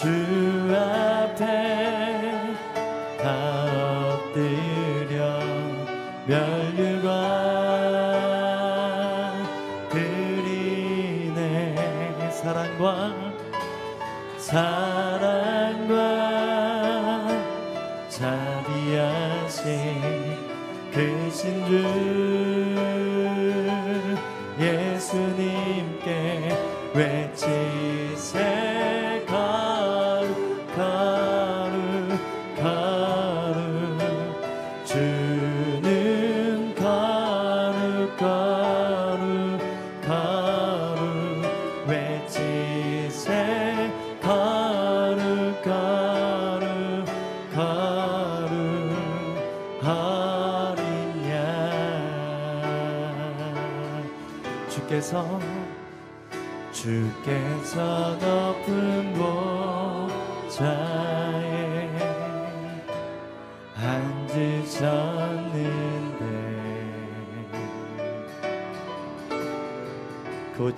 to obtain.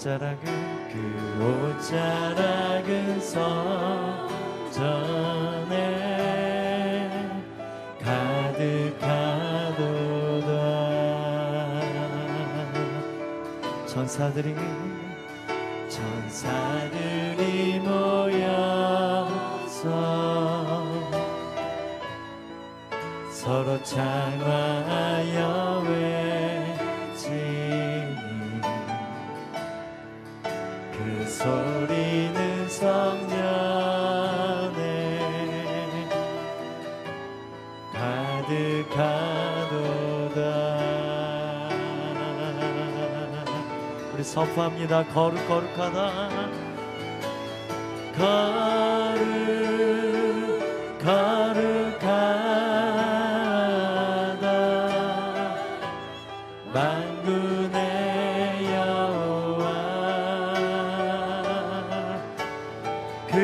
옷자락은 그 옷자락은 성전에 가득하도다. 천사들이 천사들이 모여서 서로 찬화하여 선포합니다. 거룩 거룩하다. 거룩 거룩하다. 만군의 여호와 그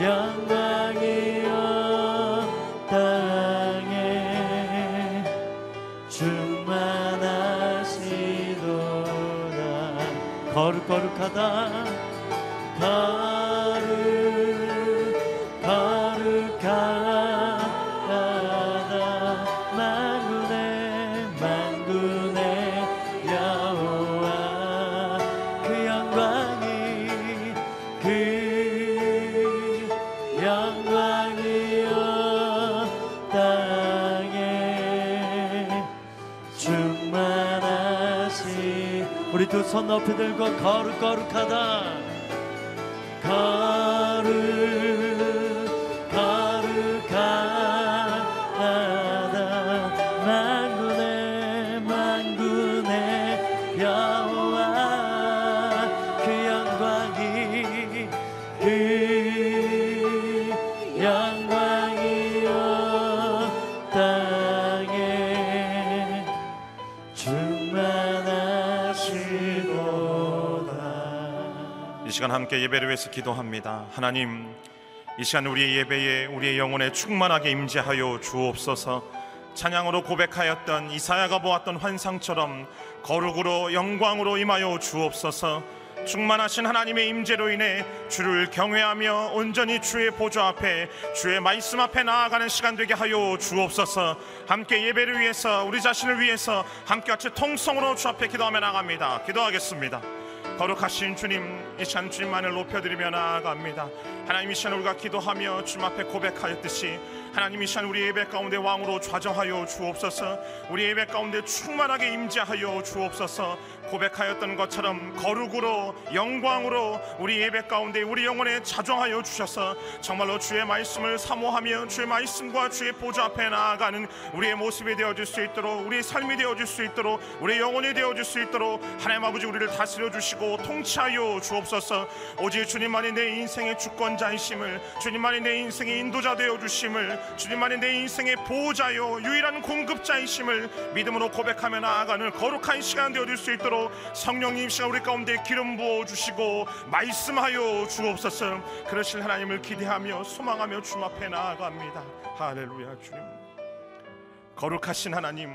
영광이 온 땅에 충만한 거룩거룩하다. 손 높이 들고 거룩거룩하다. 함께 예배를 위해서 기도합니다. 하나님, 이 시간 우리의 예배에 우리의 영혼에 충만하게 임재하여 주옵소서. 찬양으로 고백하였던 이사야가 보았던 환상처럼 거룩으로 영광으로 임하여 주옵소서. 충만하신 하나님의 임재로 인해 주를 경외하며 온전히 주의 보좌 앞에 주의 말씀 앞에 나아가는 시간 되게 하여 주옵소서. 함께 예배를 위해서 우리 자신을 위해서 함께 같이 통성으로 주 앞에 기도하며 나갑니다. 기도하겠습니다. 거룩하신 주님 이 시간 주님만을 높여드리며 나아갑니다. 하나님 이 시간 우리가 기도하며 주님 앞에 고백하였듯이 하나님 이 시간 우리 예배 가운데 왕으로 좌정하여 주옵소서. 우리 예배 가운데 충만하게 임재하여 주옵소서 고백하였던 것처럼 거룩으로 영광으로 우리 예배 가운데 우리 영혼에 자정하여 주셔서 정말로 주의 말씀을 사모하며 주의 말씀과 주의 보좌 앞에 나아가는 우리의 모습이 되어질 수 있도록 우리의 삶이 되어질 수 있도록 우리의 영혼이 되어질 수 있도록 하나님 아버지 우리를 다스려 주시고 통치하여 주옵소서. 오직 주님만이 내 인생의 주권자이심을 주님만이 내 인생의 인도자 되어 주심을 주님만이 내 인생의 보호자요 유일한 공급자이심을 믿음으로 고백하며 나아가는 거룩한 시간 되어질 수 있도록 성령님 시간 우리 가운데 기름 부어 주시고 말씀하여 주옵소서. 그러실 하나님을 기대하며 소망하며 주님 앞에 나아갑니다. 할렐루야 주님. 거룩하신 하나님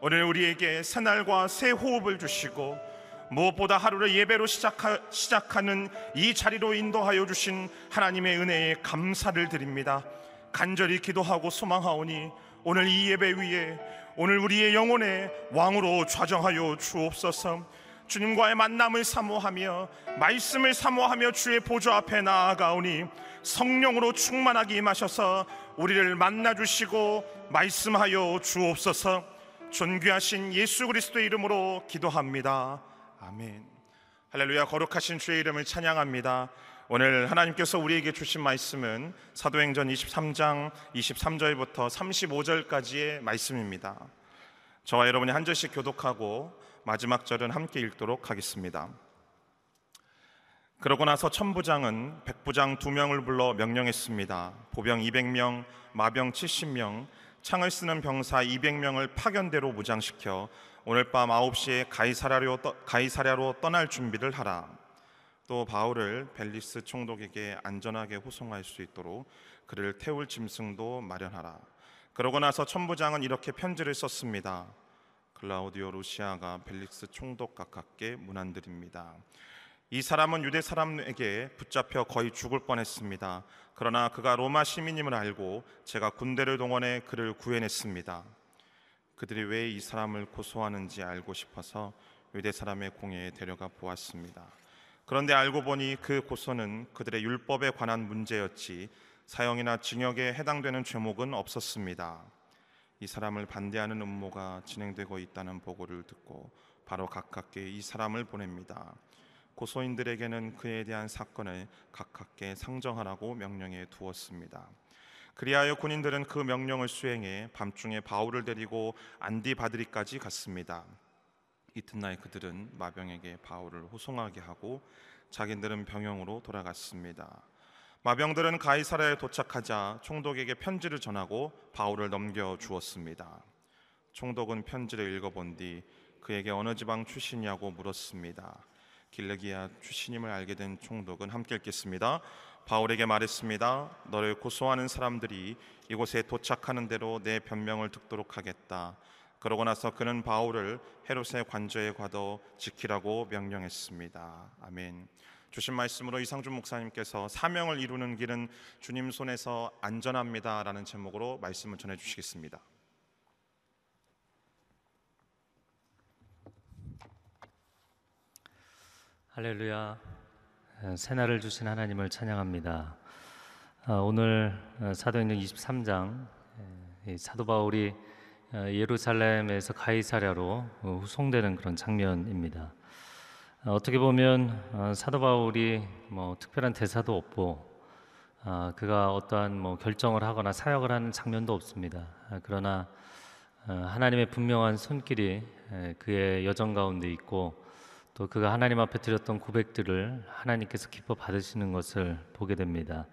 오늘 우리에게 새날과 새 호흡을 주시고 무엇보다 하루를 예배로 시작하, 시작하는 이 자리로 인도하여 주신 하나님의 은혜에 감사를 드립니다. 간절히 기도하고 소망하오니 오늘 이 예배 위에 오늘 우리의 영혼에 왕으로 좌정하여 주옵소서. 주님과의 만남을 사모하며 말씀을 사모하며 주의 보좌 앞에 나아가오니 성령으로 충만하게 임하셔서 우리를 만나 주시고 말씀하여 주옵소서. 존귀하신 예수 그리스도의 이름으로 기도합니다. 아멘. 할렐루야 거룩하신 주의 이름을 찬양합니다. 오늘 하나님께서 우리에게 주신 말씀은 사도행전 23장 23절부터 35절까지의 말씀입니다. 저와 여러분이 한 절씩 교독하고 마지막 절은 함께 읽도록 하겠습니다. 그러고 나서 천부장은 백부장 두 명을 불러 명령했습니다. 보병 200명, 마병 70명, 창을 쓰는 병사 200명을 파견대로 무장시켜 오늘 밤 9시에 가이사랴로, 떠날 준비를 하라. 또 바울을 벨리스 총독에게 안전하게 호송할 수 있도록 그를 태울 짐승도 마련하라. 그러고 나서 천부장은 이렇게 편지를 썼습니다. 클라우디오 루시아가 벨릭스 총독 가깝게 문안드립니다. 이 사람은 유대 사람에게 붙잡혀 거의 죽을 뻔했습니다. 그러나 그가 로마 시민임을 알고 제가 군대를 동원해 그를 구해냈습니다. 그들이 왜 이 사람을 고소하는지 알고 싶어서 유대 사람의 공회에 데려가 보았습니다. 그런데 알고 보니 그 고소는 그들의 율법에 관한 문제였지 사형이나 징역에 해당되는 죄목은 없었습니다. 이 사람을 반대하는 음모가 진행되고 있다는 보고를 듣고 바로 가깝게 이 사람을 보냅니다. 고소인들에게는 그에 대한 사건을 가깝게 상정하라고 명령해 두었습니다. 그리하여 군인들은 그 명령을 수행해 밤중에 바울을 데리고 안디바드리까지 갔습니다. 이튿날 그들은 마병에게 바울을 호송하게 하고 자기들은 병영으로 돌아갔습니다. 마병들은 가이사라에 도착하자 총독에게 편지를 전하고 바울을 넘겨 주었습니다. 총독은 편지를 읽어본 뒤 그에게 어느 지방 출신이냐고 물었습니다. 길르기아 출신임을 알게 된 총독은 함께 읽겠습니다. 바울에게 말했습니다. 너를 고소하는 사람들이 이곳에 도착하는 대로 내 변명을 듣도록 하겠다. 그러고 나서 그는 바울을 헤롯의 관저에 가둬 지키라고 명령했습니다. 아멘. 주신 말씀으로 이상준 목사님께서 사명을 이루는 길은 주님 손에서 안전합니다라는 제목으로 말씀을 전해 주시겠습니다. 할렐루야. 새날을 주신 하나님을 찬양합니다. 아, 오늘 어, 사도행전 23장 사도 바울이 어, 예루살렘에서 가이사랴로 어, 후송되는 그런 장면입니다. 어떻게 보면 사도 바울이 뭐 특별한 대사도 없고 그가 어떠한 뭐 결정을 하거나 사역을 하는 장면도 없습니다. 아, 그러나 하나님의 분명한 손길이 그의 여정 가운데 있고 또 그가 하나님 앞에 드렸던 고백들을 하나님께서 기뻐 받으시는 것을 보게 됩니다.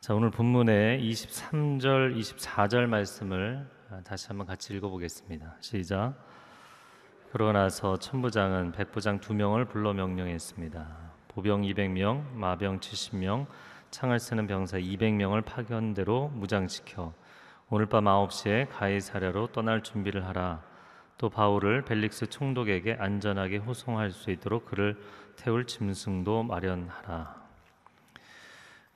자, 오늘 본문의 23절, 24절 말씀을 다시 한번 같이 읽어보겠습니다. 시작. 그러고 나서 천부장은 백부장 두 명을 불러 명령했습니다. 보병 200명, 마병 70명, 창을 쓰는 병사 200명을 파견대로 무장시켜 오늘 밤 9시에 가이사랴로 떠날 준비를 하라. 또 바울을 벨릭스 총독에게 안전하게 호송할 수 있도록 그를 태울 짐승도 마련하라.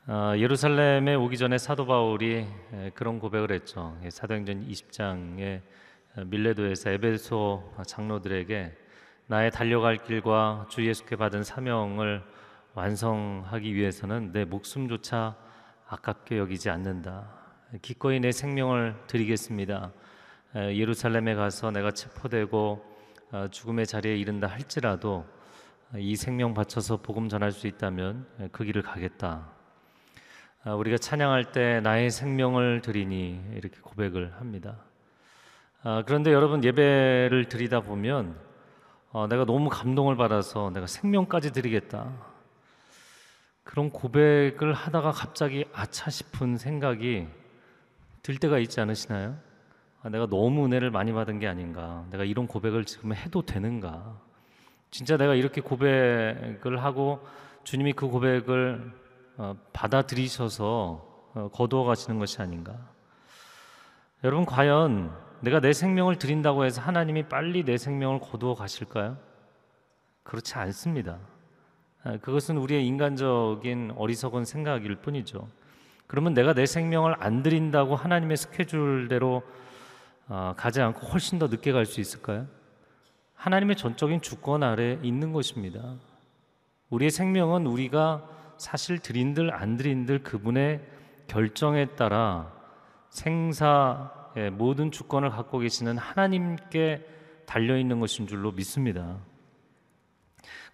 아, 예루살렘에 오기 전에 사도 바울이 에, 그런 고백을 했죠. 예, 사도행전 20장에 밀레도에서 에베소 장로들에게 나의 달려갈 길과 주 예수께 받은 사명을 완성하기 위해서는 내 목숨조차 아깝게 여기지 않는다. 기꺼이 내 생명을 드리겠습니다. 에, 예루살렘에 가서 내가 체포되고 어, 죽음의 자리에 이른다 할지라도 이 생명 바쳐서 복음 전할 수 있다면 에, 그 길을 가겠다. 아, 우리가 찬양할 때 나의 생명을 드리니 이렇게 고백을 합니다. 아, 그런데 여러분 예배를 드리다 보면 어, 내가 너무 감동을 받아서 내가 생명까지 드리겠다. 그런 고백을 하다가 갑자기 아차 싶은 생각이 들 때가 있지 않으시나요? 아, 내가 너무 은혜를 많이 받은 게 아닌가. 내가 이런 고백을 지금 해도 되는가. 진짜 내가 이렇게 고백을 하고 주님이 그 고백을 어, 받아들이셔서 어, 거두어 가시는 것이 아닌가. 여러분 과연 내가 내 생명을 드린다고 해서 하나님이 빨리 내 생명을 거두어 가실까요? 그렇지 않습니다. 아, 그것은 우리의 인간적인 어리석은 생각일 뿐이죠. 그러면 내가 내 생명을 안 드린다고 하나님의 스케줄대로 아, 가지 않고 훨씬 더 늦게 갈 수 있을까요? 하나님의 전적인 주권 아래 있는 것입니다. 우리의 생명은 우리가 사실 드린들 안 드린들 그분의 결정에 따라 생사의 모든 주권을 갖고 계시는 하나님께 달려 있는 것인 줄로 믿습니다.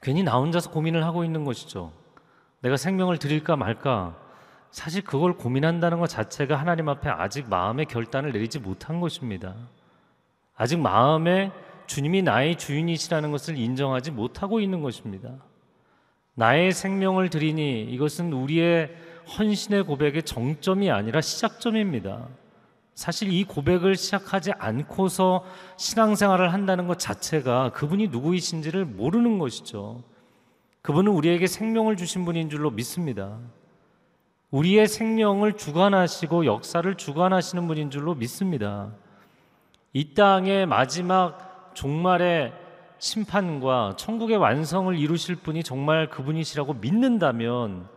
괜히 나 혼자서 고민을 하고 있는 것이죠. 내가 생명을 드릴까 말까. 사실 그걸 고민한다는 것 자체가 하나님 앞에 아직 마음의 결단을 내리지 못한 것입니다. 아직 마음에 주님이 나의 주인이시라는 것을 인정하지 못하고 있는 것입니다. 나의 생명을 드리니 이것은 우리의 헌신의 고백의 정점이 아니라 시작점입니다. 사실 이 고백을 시작하지 않고서 신앙생활을 한다는 것 자체가 그분이 누구이신지를 모르는 것이죠. 그분은 우리에게 생명을 주신 분인 줄로 믿습니다. 우리의 생명을 주관하시고 역사를 주관하시는 분인 줄로 믿습니다. 이 땅의 마지막 종말의 심판과 천국의 완성을 이루실 분이 정말 그분이시라고 믿는다면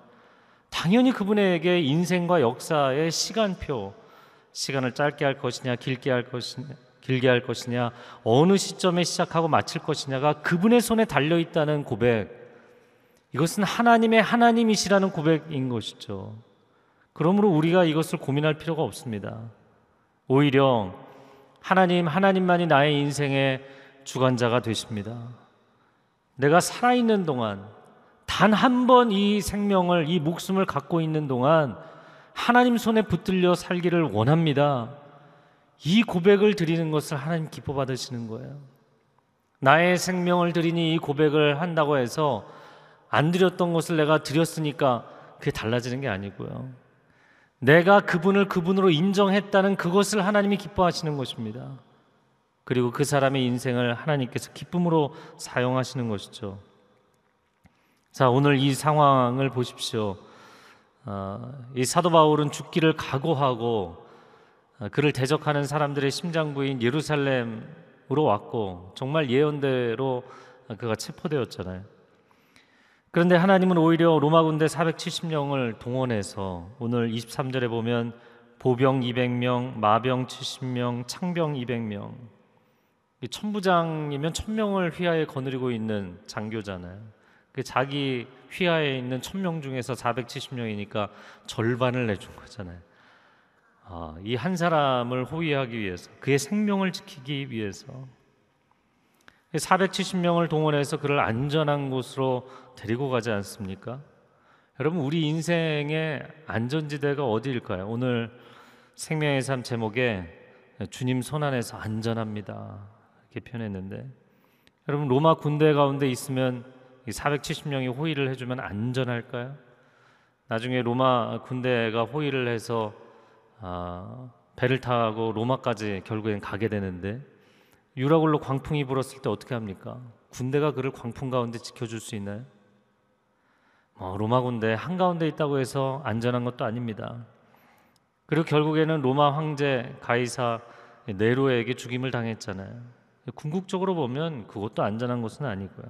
당연히 그분에게 인생과 역사의 시간표, 시간을 짧게 할 것이냐, 길게 할 것이냐, 길게 할 것이냐, 어느 시점에 시작하고 마칠 것이냐가 그분의 손에 달려 있다는 고백. 이것은 하나님의 하나님이시라는 고백인 것이죠. 그러므로 우리가 이것을 고민할 필요가 없습니다. 오히려 하나님, 하나님만이 나의 인생의 주관자가 되십니다. 내가 살아있는 동안 단 한 번 이 생명을, 이 목숨을 갖고 있는 동안 하나님 손에 붙들려 살기를 원합니다. 이 고백을 드리는 것을 하나님 기뻐 받으시는 거예요. 나의 생명을 드리니 이 고백을 한다고 해서 안 드렸던 것을 내가 드렸으니까 그게 달라지는 게 아니고요. 내가 그분을 그분으로 인정했다는 그것을 하나님이 기뻐하시는 것입니다. 그리고 그 사람의 인생을 하나님께서 기쁨으로 사용하시는 것이죠. 자, 오늘 이 상황을 보십시오. 어, 이 사도 바울은 죽기를 각오하고 어, 그를 대적하는 사람들의 심장부인 예루살렘으로 왔고 정말 예언대로 그가 체포되었잖아요. 그런데 하나님은 오히려 로마 군대 470명을 동원해서 오늘 23절에 보면 보병 200명, 마병 70명, 창병 200명. 천부장이면 천명을 휘하에 거느리고 있는 장교잖아요. 그 자기 휘하에 있는 천명 중에서 470명이니까 절반을 내준 거잖아요. 아, 이 한 사람을 호위하기 위해서 그의 생명을 지키기 위해서 470명을 동원해서 그를 안전한 곳으로 데리고 가지 않습니까? 여러분 우리 인생의 안전지대가 어디일까요? 오늘 생명의 삶 제목에 주님 손 안에서 안전합니다. 표현했는데 여러분 로마 군대 가운데 있으면 470명이 호위를 해주면 안전할까요? 나중에 로마 군대가 호위를 해서 아, 배를 타고 로마까지 결국엔 가게 되는데 유라굴로 광풍이 불었을 때 어떻게 합니까? 군대가 그를 광풍 가운데 지켜줄 수 있나요? 뭐 로마 군대 한 가운데 있다고 해서 안전한 것도 아닙니다. 그리고 결국에는 로마 황제 가이사 네로에게 죽임을 당했잖아요. 궁극적으로 보면 그것도 안전한 것은 아니고요.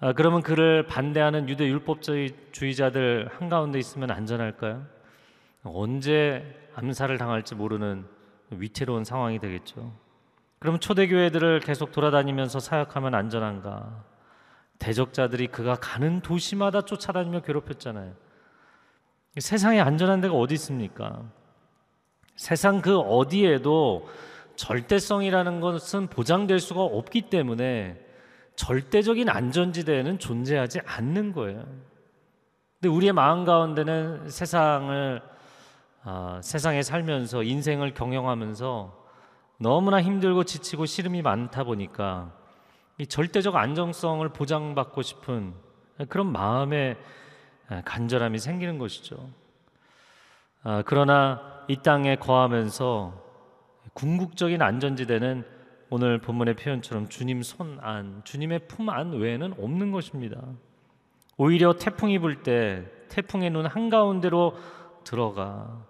아, 그러면 그를 반대하는 유대 율법주의자들 한가운데 있으면 안전할까요? 언제 암살을 당할지 모르는 위태로운 상황이 되겠죠. 그러면 초대교회들을 계속 돌아다니면서 사역하면 안전한가? 대적자들이 그가 가는 도시마다 쫓아다니며 괴롭혔잖아요. 세상에 안전한 데가 어디 있습니까? 세상 그 어디에도 절대성이라는 것은 보장될 수가 없기 때문에 절대적인 안전지대에는 존재하지 않는 거예요. 근데 우리의 마음 가운데는 세상을 아, 세상에 살면서 인생을 경영하면서 너무나 힘들고 지치고 시름이 많다 보니까 이 절대적 안정성을 보장받고 싶은 그런 마음의 간절함이 생기는 것이죠. 아, 그러나 이 땅에 거하면서 궁극적인 안전지대는 오늘 본문의 표현처럼 주님 손 안, 주님의 품 안 외에는 없는 것입니다. 오히려 태풍이 불 때 태풍의 눈 한가운데로 들어가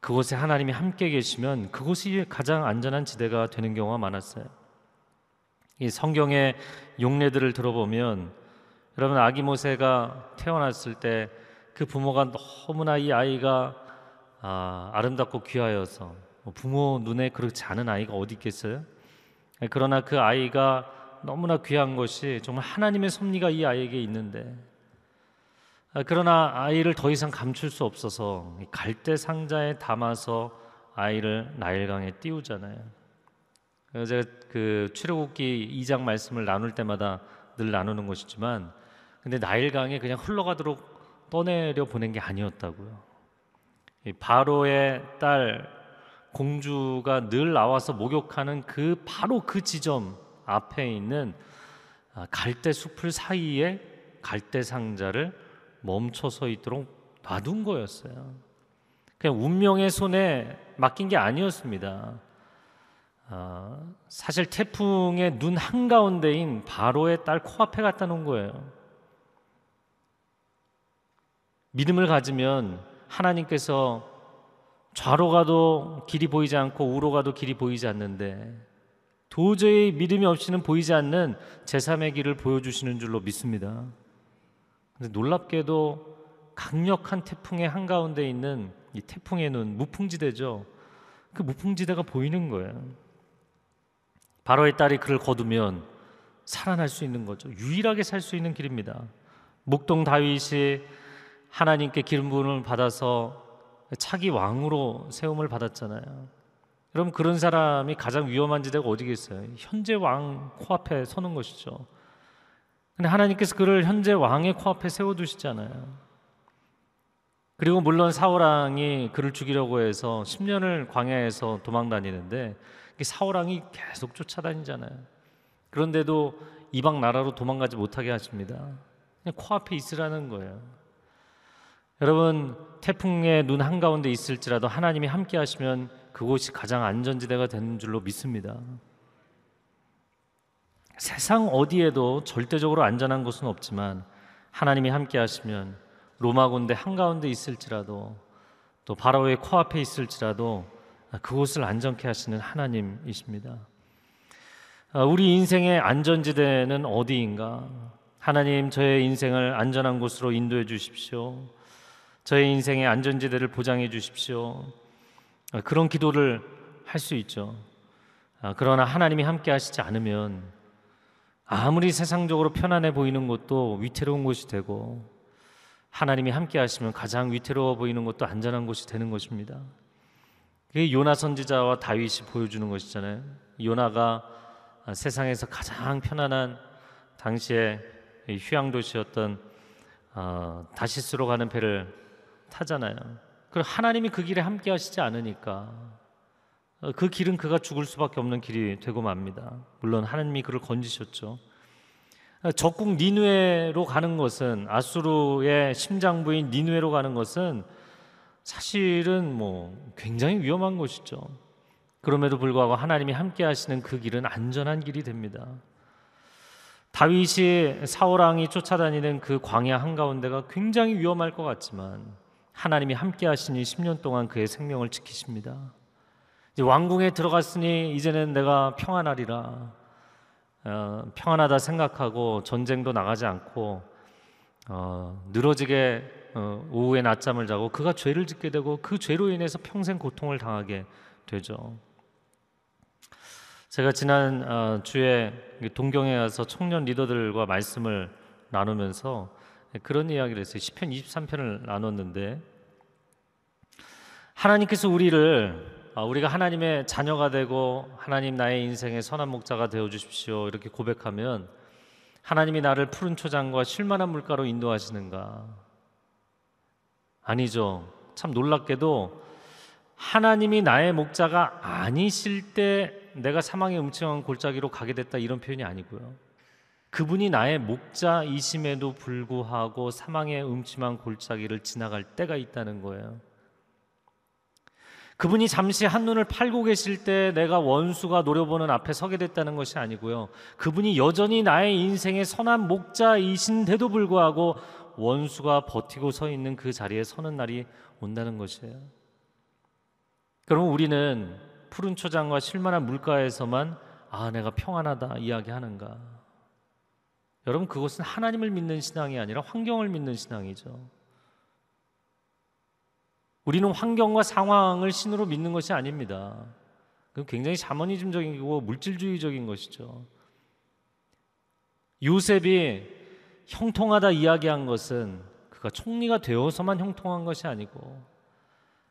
그곳에 하나님이 함께 계시면 그곳이 가장 안전한 지대가 되는 경우가 많았어요. 이 성경의 용례들을 들어보면 여러분 아기 모세가 태어났을 때 그 부모가 너무나 이 아이가 아, 아름답고 귀하여서 뭐 부모 눈에 그렇지 않은 아이가 어디 있겠어요? 그러나 그 아이가 너무나 귀한 것이 정말 하나님의 섭리가 이 아이에게 있는데 아, 그러나 아이를 더 이상 감출 수 없어서 갈대 상자에 담아서 아이를 나일강에 띄우잖아요. 제가 그 출애굽기 2장 말씀을 나눌 때마다 늘 나누는 것이지만 근데 나일강에 그냥 흘러가도록 떠내려 보낸 게 아니었다고요. 바로의 딸 공주가 늘 나와서 목욕하는 그 바로 그 지점 앞에 있는 아, 갈대 숲을 사이에 갈대 상자를 멈춰 서 있도록 놔둔 거였어요. 그냥 운명의 손에 맡긴 게 아니었습니다. 아, 사실 태풍의 눈 한가운데인 바로의 딸 코앞에 갖다 놓은 거예요. 믿음을 가지면 하나님께서 좌로 가도 길이 보이지 않고 우로 가도 길이 보이지 않는데 도저히 믿음이 없이는 보이지 않는 제3의 길을 보여주시는 줄로 믿습니다. 근데 놀랍게도 강력한 태풍의 한가운데 있는 이 태풍의 눈, 무풍지대죠. 그 무풍지대가 보이는 거예요. 바로의 딸이 그를 거두면 살아날 수 있는 거죠. 유일하게 살 수 있는 길입니다. 목동 다윗이 하나님께 기름 부음을 받아서 차기 왕으로 세움을 받았잖아요. 여러분 그런 사람이 가장 위험한 지대가 어디겠어요? 현재 왕 코앞에 서는 것이죠. 근데 하나님께서 그를 현재 왕의 코앞에 세워 두시잖아요. 그리고 물론 사울 왕이 그를 죽이려고 해서 10년을 광야에서 도망 다니는데 사울 왕이 계속 쫓아다니잖아요. 그런데도 이방 나라로 도망가지 못하게 하십니다. 코앞에 있으라는 거예요. 여러분 태풍의 눈 한가운데 있을지라도 하나님이 함께 하시면 그곳이 가장 안전지대가 되는 줄로 믿습니다. 세상 어디에도 절대적으로 안전한 곳은 없지만 하나님이 함께 하시면 로마 군대 한가운데 있을지라도 또 바로의 코앞에 있을지라도 그곳을 안전케 하시는 하나님이십니다. 아, 우리 인생의 안전지대는 어디인가? 하나님 저의 인생을 안전한 곳으로 인도해 주십시오. 저의 인생의 안전지대를 보장해 주십시오. 아, 그런 기도를 할 수 있죠. 아, 그러나 하나님이 함께 하시지 않으면 아무리 세상적으로 편안해 보이는 것도 위태로운 곳이 되고 하나님이 함께 하시면 가장 위태로워 보이는 것도 안전한 곳이 되는 것입니다. 그게 요나 선지자와 다윗이 보여주는 것이잖아요. 요나가 세상에서 가장 편안한 당시에 휴양 도시였던 어, 다시스로 가는 배를 타잖아요. 그럼 하나님이 그 길에 함께 하시지 않으니까 어, 그 길은 그가 죽을 수밖에 없는 길이 되고 맙니다. 물론 하나님이 그를 건지셨죠. 어, 적국 니누에로 가는 것은 아수르의 심장 부인 니누에로 가는 것은 사실은 뭐 굉장히 위험한 것이죠. 그럼에도 불구하고 하나님이 함께 하시는 그 길은 안전한 길이 됩니다. 다윗이 사울 왕이 쫓아다니는 그 광야 한가운데가 굉장히 위험할 것 같지만 하나님이 함께 하시니 10년 동안 그의 생명을 지키십니다. 왕궁에 들어갔으니 이제는 내가 평안하리라. 어, 평안하다 생각하고 전쟁도 나가지 않고 어, 늘어지게 어, 오후에 낮잠을 자고 그가 죄를 짓게 되고 그 죄로 인해서 평생 고통을 당하게 되죠. 제가 지난 어, 주에 동경에 가서 청년 리더들과 말씀을 나누면서 그런 이야기를 했어요. 시편 23편을 나눴는데 하나님께서 우리를 아, 우리가 하나님의 자녀가 되고 하나님 나의 인생의 선한 목자가 되어 주십시오. 이렇게 고백하면 하나님이 나를 푸른 초장과 쉴만한 물가로 인도하시는가? 아니죠. 참 놀랍게도 하나님이 나의 목자가 아니실 때 내가 사망의 음침한 골짜기로 가게 됐다 이런 표현이 아니고요. 그분이 나의 목자이심에도 불구하고 사망의 음침한 골짜기를 지나갈 때가 있다는 거예요. 그분이 잠시 한눈을 팔고 계실 때 내가 원수가 노려보는 앞에 서게 됐다는 것이 아니고요. 그분이 여전히 나의 인생의 선한 목자이신데도 불구하고 원수가 버티고 서 있는 그 자리에 서는 날이 온다는 것이에요. 그러면 우리는 푸른 초장과 쉴만한 물가에서만 아 내가 평안하다 이야기하는가? 여러분 그것은 하나님을 믿는 신앙이 아니라 환경을 믿는 신앙이죠. 우리는 환경과 상황을 신으로 믿는 것이 아닙니다. 그건 굉장히 자머니즘적이고 물질주의적인 것이죠. 요셉이 형통하다 이야기한 것은 그가 총리가 되어서만 형통한 것이 아니고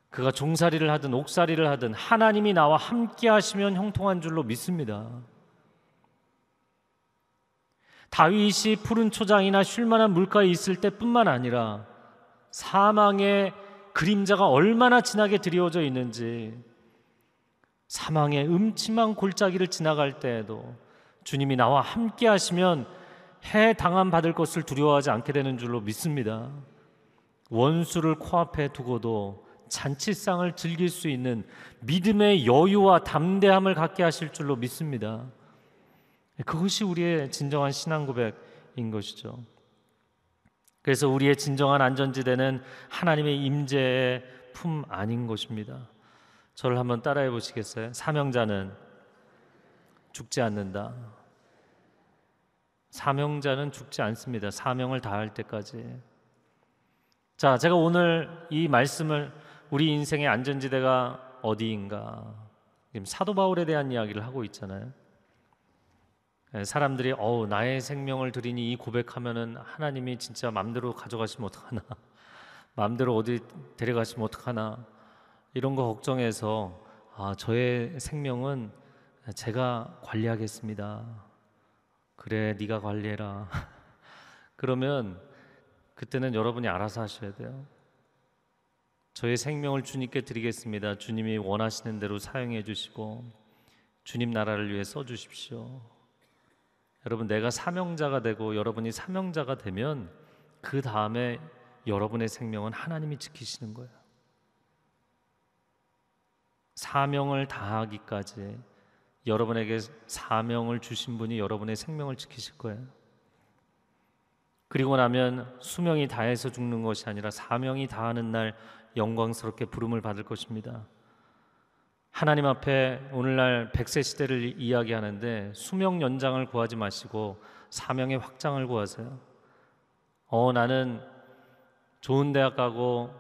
그가 종살이를 하든 옥살이를 하든 하나님이 나와 함께 하시면 형통한 줄로 믿습니다. 다윗이 푸른 초장이나 쉴만한 물가에 있을 때뿐만 아니라 사망의 그림자가 얼마나 진하게 드리워져 있는지 사망의 음침한 골짜기를 지나갈 때에도 주님이 나와 함께 하시면 해 당함 받을 것을 두려워하지 않게 되는 줄로 믿습니다. 원수를 코앞에 두고도 잔치상을 즐길 수 있는 믿음의 여유와 담대함을 갖게 하실 줄로 믿습니다. 그것이 우리의 진정한 신앙 고백인 것이죠. 그래서 우리의 진정한 안전지대는 하나님의 임재의 품 아닌 것입니다. 저를 한번 따라해 보시겠어요? 사명자는 죽지 않는다. 사명자는 죽지 않습니다. 사명을 다할 때까지. 자, 제가 오늘 이 말씀을 우리 인생의 안전지대가 어디인가? 지금 사도 바울에 대한 이야기를 하고 있잖아요. 예, 사람들이 어우 나의 생명을 드리니 이 고백하면은 하나님이 진짜 마음대로 가져가시면 어떡하나? 마음대로 어디 데려가시면 어떡하나? 이런 거 걱정해서 아 저의 생명은 제가 관리하겠습니다. 그래 네가 관리해라. 그러면 그때는 여러분이 알아서 하셔야 돼요. 저의 생명을 주님께 드리겠습니다. 주님이 원하시는 대로 사용해 주시고 주님 나라를 위해 써 주십시오 여러분 내가 사명자가 되고 여러분이 사명자가 되면 그 다음에 여러분의 생명은 하나님이 지키시는 거예요. 사명을 다하기까지 여러분에게 사명을 주신 분이 여러분의 생명을 지키실 거예요. 그리고 나면 수명이 다해서 죽는 것이 아니라 사명이 다하는 날 영광스럽게 부름을 받을 것입니다. 하나님 앞에 오늘날 백세 시대를 이야기하는데 수명 연장을 구하지 마시고 사명의 확장을 구하세요. 어 나는 좋은 대학 가고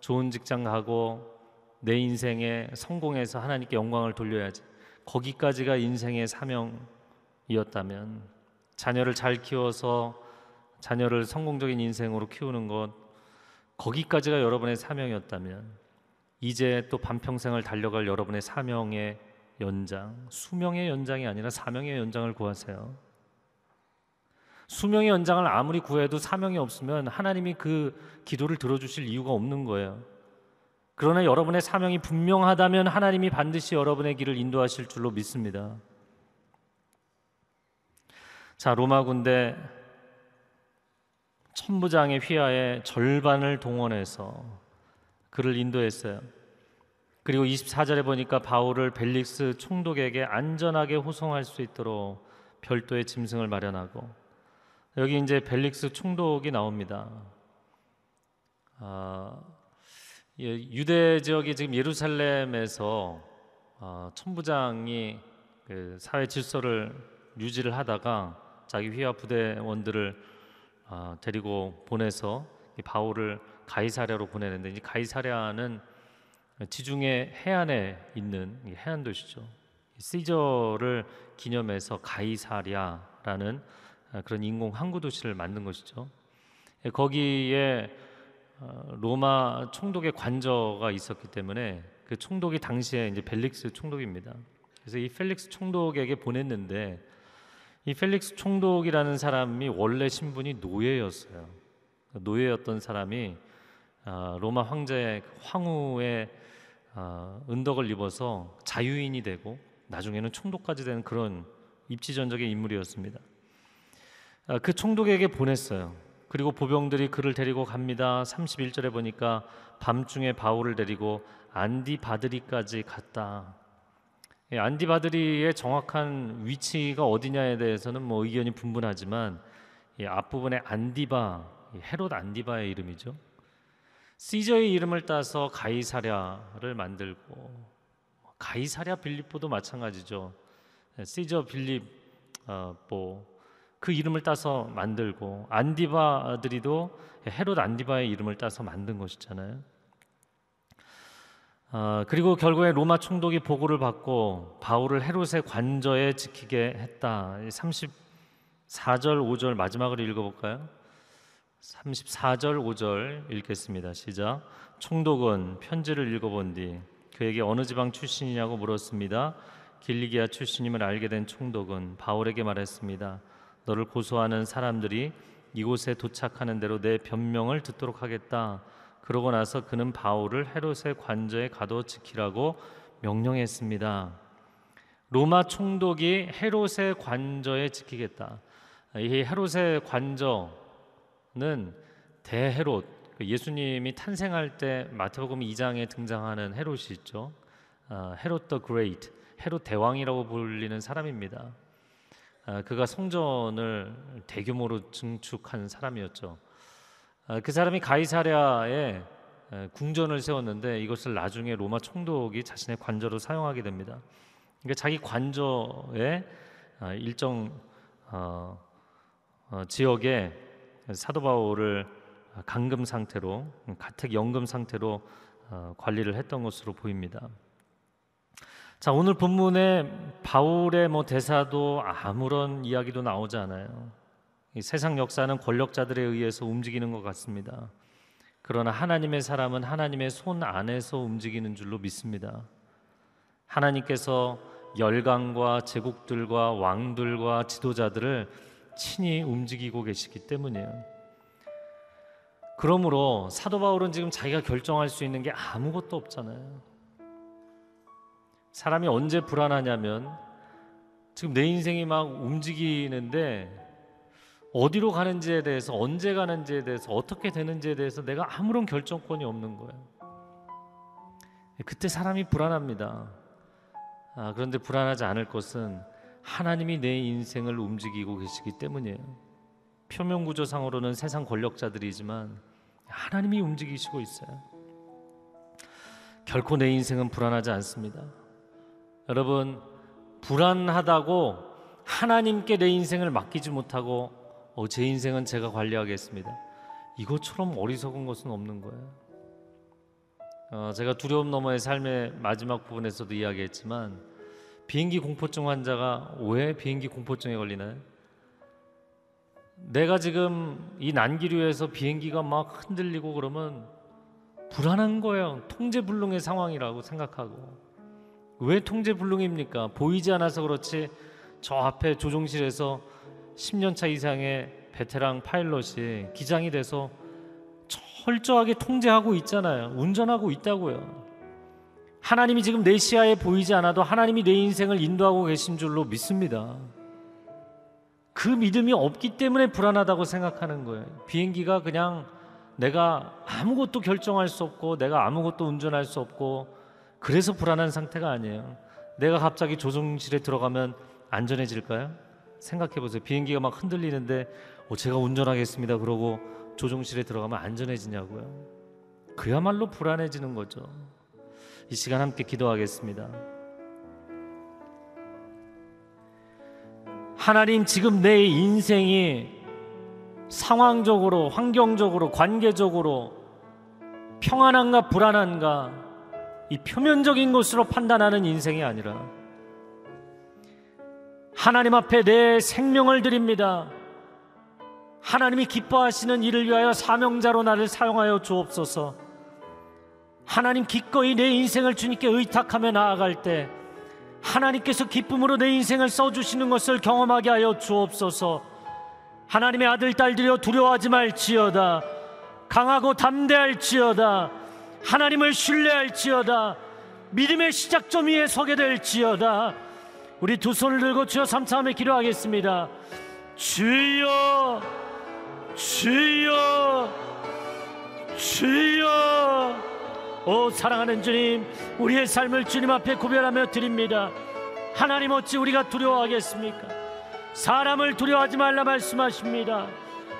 좋은 직장 가고 내 인생에 성공해서 하나님께 영광을 돌려야지. 거기까지가 인생의 사명이었다면 자녀를 잘 키워서 자녀를 성공적인 인생으로 키우는 것 거기까지가 여러분의 사명이었다면 이제 또 반평생을 달려갈 여러분의 사명의 연장, 수명의 연장이 아니라 사명의 연장을 구하세요. 수명의 연장을 아무리 구해도 사명이 없으면 하나님이 그 기도를 들어주실 이유가 없는 거예요. 그러나 여러분의 사명이 분명하다면 하나님이 반드시 여러분의 길을 인도하실 줄로 믿습니다. 자, 로마 군대 천부장의 휘하에 절반을 동원해서 그를 인도했어요. 그리고 24절에 보니까 바울을 벨릭스 총독에게 안전하게 호송할 수 있도록 별도의 짐승을 마련하고 여기 이제 벨릭스 총독이 나옵니다. 아, 예, 유대 지역이 지금 예루살렘에서 아, 천부장이 그 사회 질서를 유지를 하다가 자기 휘하 부대원들을 아, 데리고 보내서 이 바울을 가이사랴로 보내는데 이 가이사랴는 지중해 해안에 있는 이 해안 도시죠. 시저를 기념해서 가이사랴라는 아, 그런 인공 항구 도시를 만든 것이죠. 예, 거기에 어, 로마 총독의 관저가 있었기 때문에 그 총독이 당시에 이제 벨릭스 총독입니다. 그래서 이 펠릭스 총독에게 보냈는데 이 펠릭스 총독이라는 사람이 원래 신분이 노예였어요. 노예였던 사람이 아, 로마 황제의 황후의 아, 은덕을 입어서 자유인이 되고 나중에는 총독까지 되는 그런 입지전적의 인물이었습니다. 아, 그 총독에게 보냈어요. 그리고 보병들이 그를 데리고 갑니다. 31절에 보니까 밤중에 바울을 데리고 안디바드리까지 갔다. 예, 안디바드리의 정확한 위치가 어디냐에 대해서는 뭐 의견이 분분하지만 이 앞부분에 안디바, 이 헤롯 안디바의 이름이죠. 시저의 이름을 따서 가이사랴를 만들고 가이사랴 빌립보도 마찬가지죠. 예, 시저 빌립 어, 뭐그 이름을 따서 만들고 안디바들이도 헤롯 안디바의 이름을 따서 만든 것이잖아요. 어, 그리고 결국에 로마 총독이 보고를 받고 바울을 헤롯의 관저에 지키게 했다. 34절 5절 마지막으로 읽어볼까요? 34절 5절 읽겠습니다. 시작. 총독은 편지를 읽어본 뒤 그에게 어느 지방 출신이냐고 물었습니다. 길리기아 출신임을 알게 된 총독은 바울에게 말했습니다. 너를 고소하는 사람들이 이곳에 도착하는 대로 내 변명을 듣도록 하겠다. 그러고 나서 그는 바울을 헤롯의 관저에 가둬 지키라고 명령했습니다. 로마 총독이 헤롯의 관저에 지키겠다. 이 헤롯의 관저 는 대헤롯 그 예수님이 탄생할 때 마태복음 2장에 등장하는 헤롯이 있죠. 아, 헤롯 the Great, 헤롯 대왕이라고 불리는 사람입니다. 아, 그가 성전을 대규모로 증축한 사람이었죠. 아, 그 사람이 가이사랴에 궁전을 세웠는데 이것을 나중에 로마 총독이 자신의 관저로 사용하게 됩니다. 그러니까 자기 관저에 일정 어, 어, 지역에 사도 바울을 감금 상태로 가택 연금 상태로 어, 관리를 했던 것으로 보입니다. 자 오늘 본문에 바울의 뭐 대사도 아무런 이야기도 나오지 않아요. 이 세상 역사는 권력자들에 의해서 움직이는 것 같습니다. 그러나 하나님의 사람은 하나님의 손 안에서 움직이는 줄로 믿습니다. 하나님께서 열강과 제국들과 왕들과 지도자들을 친히 움직이고 계시기 때문이에요. 그러므로 사도 바울은 지금 자기가 결정할 수 있는 게 아무것도 없잖아요. 사람이 언제 불안하냐면 지금 내 인생이 막 움직이는데 어디로 가는지에 대해서 언제 가는지에 대해서 어떻게 되는지에 대해서 내가 아무런 결정권이 없는 거예요. 그때 사람이 불안합니다. 아, 그런데 불안하지 않을 것은 하나님이 내 인생을 움직이고 계시기 때문이에요. 표면 구조상으로는 세상 권력자들이지만 하나님이 움직이시고 있어요. 결코 내 인생은 불안하지 않습니다. 여러분 불안하다고 하나님께 내 인생을 맡기지 못하고 어, 제 인생은 제가 관리하겠습니다. 이것처럼 어리석은 것은 없는 거예요. 어, 제가 두려움 너머의 삶의 마지막 부분에서도 이야기했지만 비행기 공포증 환자가 왜 비행기 공포증에 걸리나요? 내가 지금 이 난기류에서 비행기가 막 흔들리고 그러면 불안한 거예요. 통제불능의 상황이라고 생각하고 왜 통제불능입니까? 보이지 않아서 그렇지 저 앞에 조종실에서 10년 차 이상의 베테랑 파일럿이 기장이 돼서 철저하게 통제하고 있잖아요. 운전하고 있다고요. 하나님이 지금 내 시야에 보이지 않아도 하나님이 내 인생을 인도하고 계신 줄로 믿습니다. 그 믿음이 없기 때문에 불안하다고 생각하는 거예요. 비행기가 그냥 내가 아무것도 결정할 수 없고 내가 아무것도 운전할 수 없고 그래서 불안한 상태가 아니에요. 내가 갑자기 조종실에 들어가면 안전해질까요? 생각해 보세요. 비행기가 막 흔들리는데 어, 제가 운전하겠습니다. 그러고 조종실에 들어가면 안전해지냐고요. 그야말로 불안해지는 거죠. 이 시간 함께 기도하겠습니다. 하나님 지금 내 인생이 상황적으로, 환경적으로, 관계적으로 평안한가 불안한가 이 표면적인 것으로 판단하는 인생이 아니라 하나님 앞에 내 생명을 드립니다. 하나님이 기뻐하시는 일을 위하여 사명자로 나를 사용하여 주옵소서. 하나님 기꺼이 내 인생을 주님께 의탁하며 나아갈 때 하나님께서 기쁨으로 내 인생을 써주시는 것을 경험하게 하여 주옵소서. 하나님의 아들 딸들여 두려워하지 말지어다. 강하고 담대할지어다. 하나님을 신뢰할지어다. 믿음의 시작점 위에 서게 될지어다. 우리 두 손을 들고 주여 삼차함에 기도하겠습니다. 주여, 주여, 주여. 오 사랑하는 주님, 우리의 삶을 주님 앞에 구별하며 드립니다. 하나님 어찌 우리가 두려워하겠습니까? 사람을 두려워하지 말라 말씀하십니다.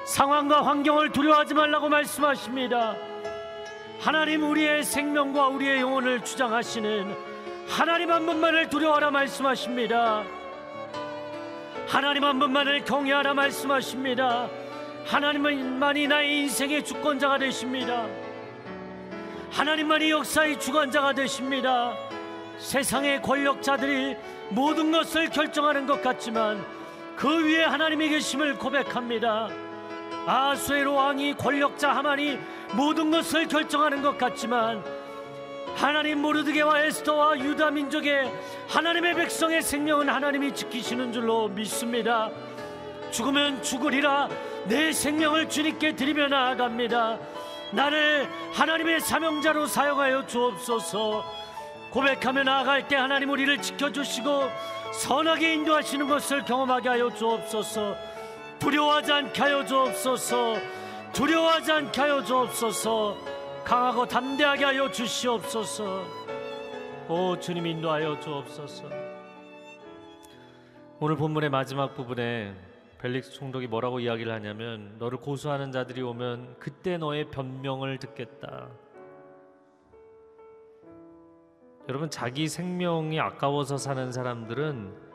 상황과 환경을 두려워하지 말라고 말씀하십니다. 하나님 우리의 생명과 우리의 영혼을 주장하시는 하나님 한 분만을 두려워하라 말씀하십니다. 하나님 한 분만을 경외하라 말씀하십니다. 하나님만이 나의 인생의 주권자가 되십니다. 하나님만이 역사의 주관자가 되십니다. 세상의 권력자들이 모든 것을 결정하는 것 같지만 그 위에 하나님이 계심을 고백합니다. 아수에로 왕이 권력자 하만이 모든 것을 결정하는 것 같지만 하나님 모르드게와 에스더와 유다 민족의 하나님의 백성의 생명은 하나님이 지키시는 줄로 믿습니다. 죽으면 죽으리라 내 생명을 주님께 드리며 나아갑니다. 나를 하나님의 사명자로 사용하여 주옵소서. 고백하며 나아갈 때 하나님 우리를 지켜주시고 선하게 인도하시는 것을 경험하게 하여 주옵소서. 두려워하지 않게 하여 주옵소서. 두려워하지 않게 하여 주옵소서. 강하고 담대하게 하여 주시옵소서. 오 주님 인도하여 주옵소서. 오늘 본문의 마지막 부분에 벨릭스 총독이 뭐라고 이야기를 하냐면 너를 고소하는 자들이 오면 그때 너의 변명을 듣겠다. 여러분 자기 생명이 아까워서 사는 사람들은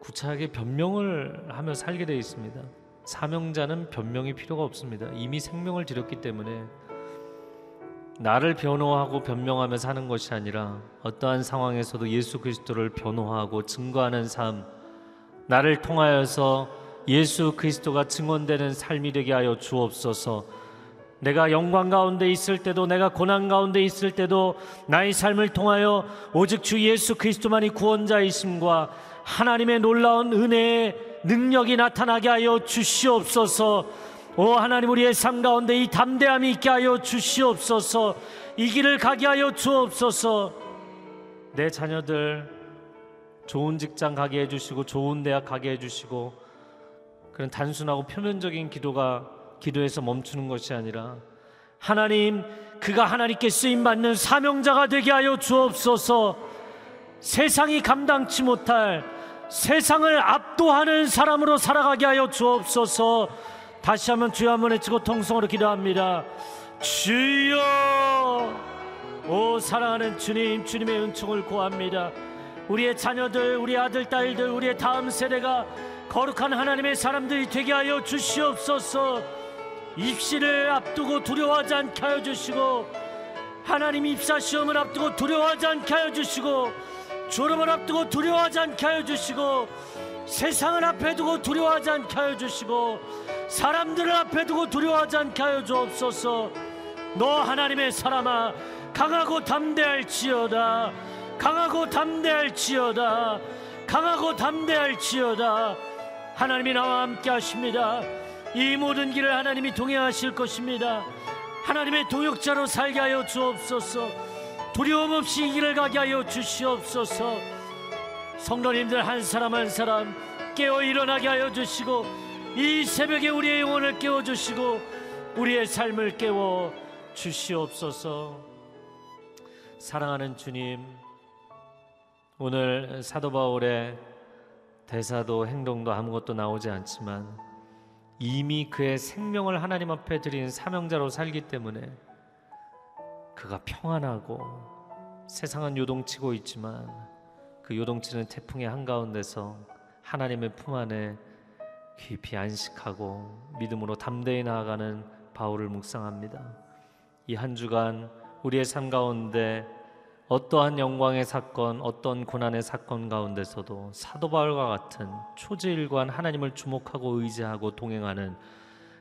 구차하게 변명을 하며 살게 되어 있습니다. 사명자는 변명이 필요가 없습니다. 이미 생명을 드렸기 때문에 나를 변호하고 변명하며 사는 것이 아니라 어떠한 상황에서도 예수 그리스도를 변호하고 증거하는 삶, 나를 통하여서 예수 그리스도가 증언되는 삶이 되게 하여 주옵소서. 내가 영광 가운데 있을 때도 내가 고난 가운데 있을 때도 나의 삶을 통하여 오직 주 예수 그리스도만이 구원자이심과 하나님의 놀라운 은혜의 능력이 나타나게 하여 주시옵소서. 오 하나님 우리의 삶 가운데 이 담대함이 있게 하여 주시옵소서. 이 길을 가게 하여 주옵소서. 내 자녀들 좋은 직장 가게 해 주시고 좋은 대학 가게 해 주시고 그런 단순하고 표면적인 기도가 기도에서 멈추는 것이 아니라 하나님 그가 하나님께 쓰임 받는 사명자가 되게 하여 주옵소서. 세상이 감당치 못할 세상을 압도하는 사람으로 살아가게 하여 주옵소서. 다시 한번 주여 한번 외치고 통성으로 기도합니다. 주여 오 사랑하는 주님 주님의 은총을 구합니다. 우리의 자녀들 우리 아들 딸들 우리의 다음 세대가 거룩한 하나님의 사람들이 되게 하여 주시옵소서. 입시를 앞두고 두려워하지 않게 하여 주시고 하나님 입사 시험을 앞두고 두려워하지 않게 하여 주시고 졸업을 앞두고 두려워하지 않게 하여 주시고 세상을 앞에 두고 두려워하지 않게 하여 주시고 사람들을 앞에 두고 두려워하지 않게 하여 주옵소서 너 하나님의 사람아 강하고 담대할지어다 강하고 담대할지어다. 강하고 담대할지어다. 하나님이 나와 함께 하십니다. 이 모든 길을 하나님이 동행하실 것입니다. 하나님의 동역자로 살게 하여 주옵소서. 두려움 없이 이 길을 가게 하여 주시옵소서. 성도님들 한 사람 한 사람 깨어 일어나게 하여 주시고 이 새벽에 우리의 영혼을 깨워 주시고 우리의 삶을 깨워 주시옵소서. 사랑하는 주님 오늘 사도 바울의 대사도 행동도 아무것도 나오지 않지만 이미 그의 생명을 하나님 앞에 드린 사명자로 살기 때문에 그가 평안하고 세상은 요동치고 있지만 그 요동치는 태풍의 한가운데서 하나님의 품 안에 깊이 안식하고 믿음으로 담대히 나아가는 바울을 묵상합니다. 이 한 주간 우리의 삶 가운데 어떠한 영광의 사건, 어떤 고난의 사건 가운데서도 사도 바울과 같은 초지일관 하나님을 주목하고 의지하고 동행하는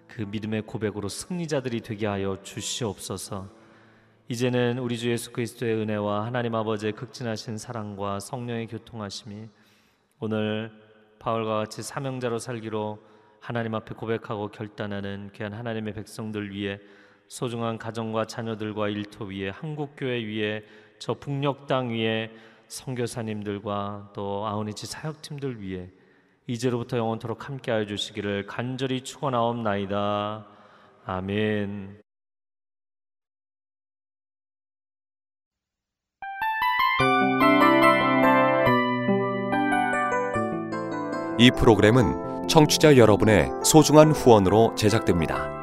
그 믿음의 고백으로 승리자들이 되게 하여 주시옵소서. 이제는 우리 주 예수 그리스도의 은혜와 하나님 아버지의 극진하신 사랑과 성령의 교통하심이 오늘 바울과 같이 사명자로 살기로 하나님 앞에 고백하고 결단하는 귀한 하나님의 백성들 위해 소중한 가정과 자녀들과 일터 위에 한국 교회 위에 저 북녘 땅 위에 선교사님들과 또 아우니치 사역팀들 위해 이제로부터 영원토록 함께하여 주시기를 간절히 축원하옵나이다. 아멘. 이 프로그램은 청취자 여러분의 소중한 후원으로 제작됩니다.